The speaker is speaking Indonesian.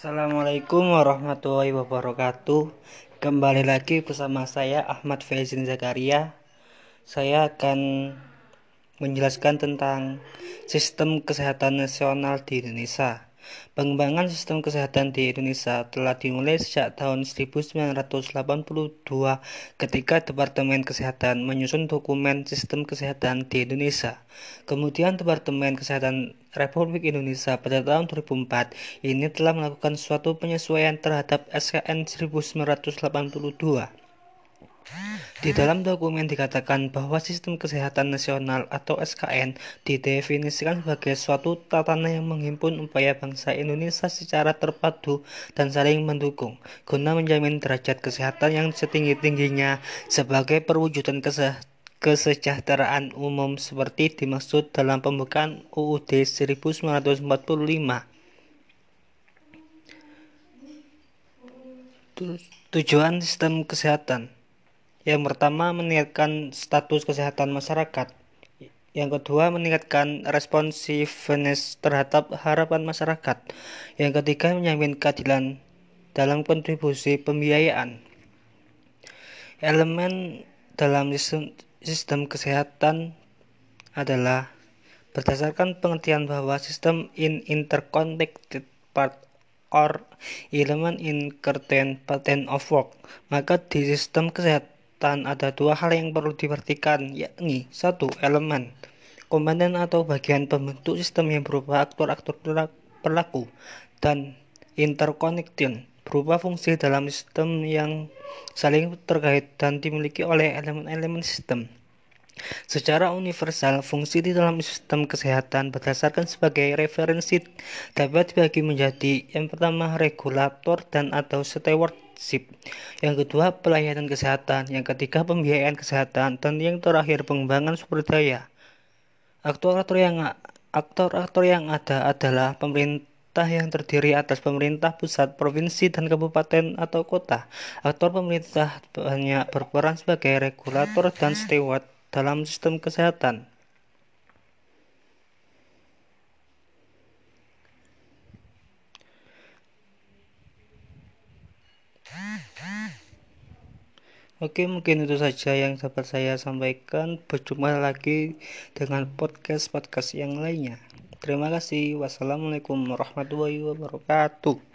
Assalamualaikum warahmatullahi wabarakatuh. Kembali lagi bersama saya Ahmad Faizin Zakaria. Saya akan menjelaskan tentang sistem kesehatan nasional di Indonesia Pengembangan sistem kesehatan di Indonesia telah dimulai sejak tahun 1982 ketika Departemen Kesehatan menyusun dokumen sistem kesehatan di Indonesia. Kemudian Departemen Kesehatan Republik Indonesia pada tahun 2004 ini telah melakukan suatu penyesuaian terhadap SKN 1982. Di dalam dokumen dikatakan bahwa sistem kesehatan nasional atau SKN didefinisikan sebagai suatu tatanan yang menghimpun upaya bangsa Indonesia secara terpadu dan saling mendukung guna menjamin derajat kesehatan yang setinggi-tingginya sebagai perwujudan kesehatan kesejahteraan umum seperti dimaksud dalam pembukaan UUD 1945. Tujuan sistem kesehatan yang pertama, meningkatkan status kesehatan masyarakat. Yang kedua, meningkatkan responsiveness terhadap harapan masyarakat. Yang ketiga, menjamin keadilan dalam kontribusi pembiayaan. Elemen dalam sistem, sistem kesehatan adalah berdasarkan pengertian bahwa sistem in interconnected part or element in certain pattern of work. Maka di sistem kesehatan dan ada dua hal yang perlu diperhatikan, yakni satu elemen komponen atau bagian pembentuk sistem yang berupa aktor-aktor perlaku dan interconnection berupa fungsi dalam sistem yang saling terkait dan dimiliki oleh elemen-elemen sistem. Secara universal, fungsi di dalam sistem kesehatan berdasarkan sebagai referensi dapat dibagi menjadi yang pertama regulator dan atau stewardship, yang kedua pelayanan kesehatan, yang ketiga pembiayaan kesehatan, dan yang terakhir pengembangan sumber daya. Aktor-aktor yang aktor-aktor yang ada adalah pemerintah yang terdiri atas pemerintah pusat, provinsi, dan kabupaten atau kota. Aktor pemerintah banyak berperan sebagai regulator dan steward dalam sistem kesehatan. Oke, mungkin itu saja yang dapat saya sampaikan. Berjumpa lagi dengan podcast-podcast yang lainnya. Terima kasih. Wassalamualaikum warahmatullahi wabarakatuh.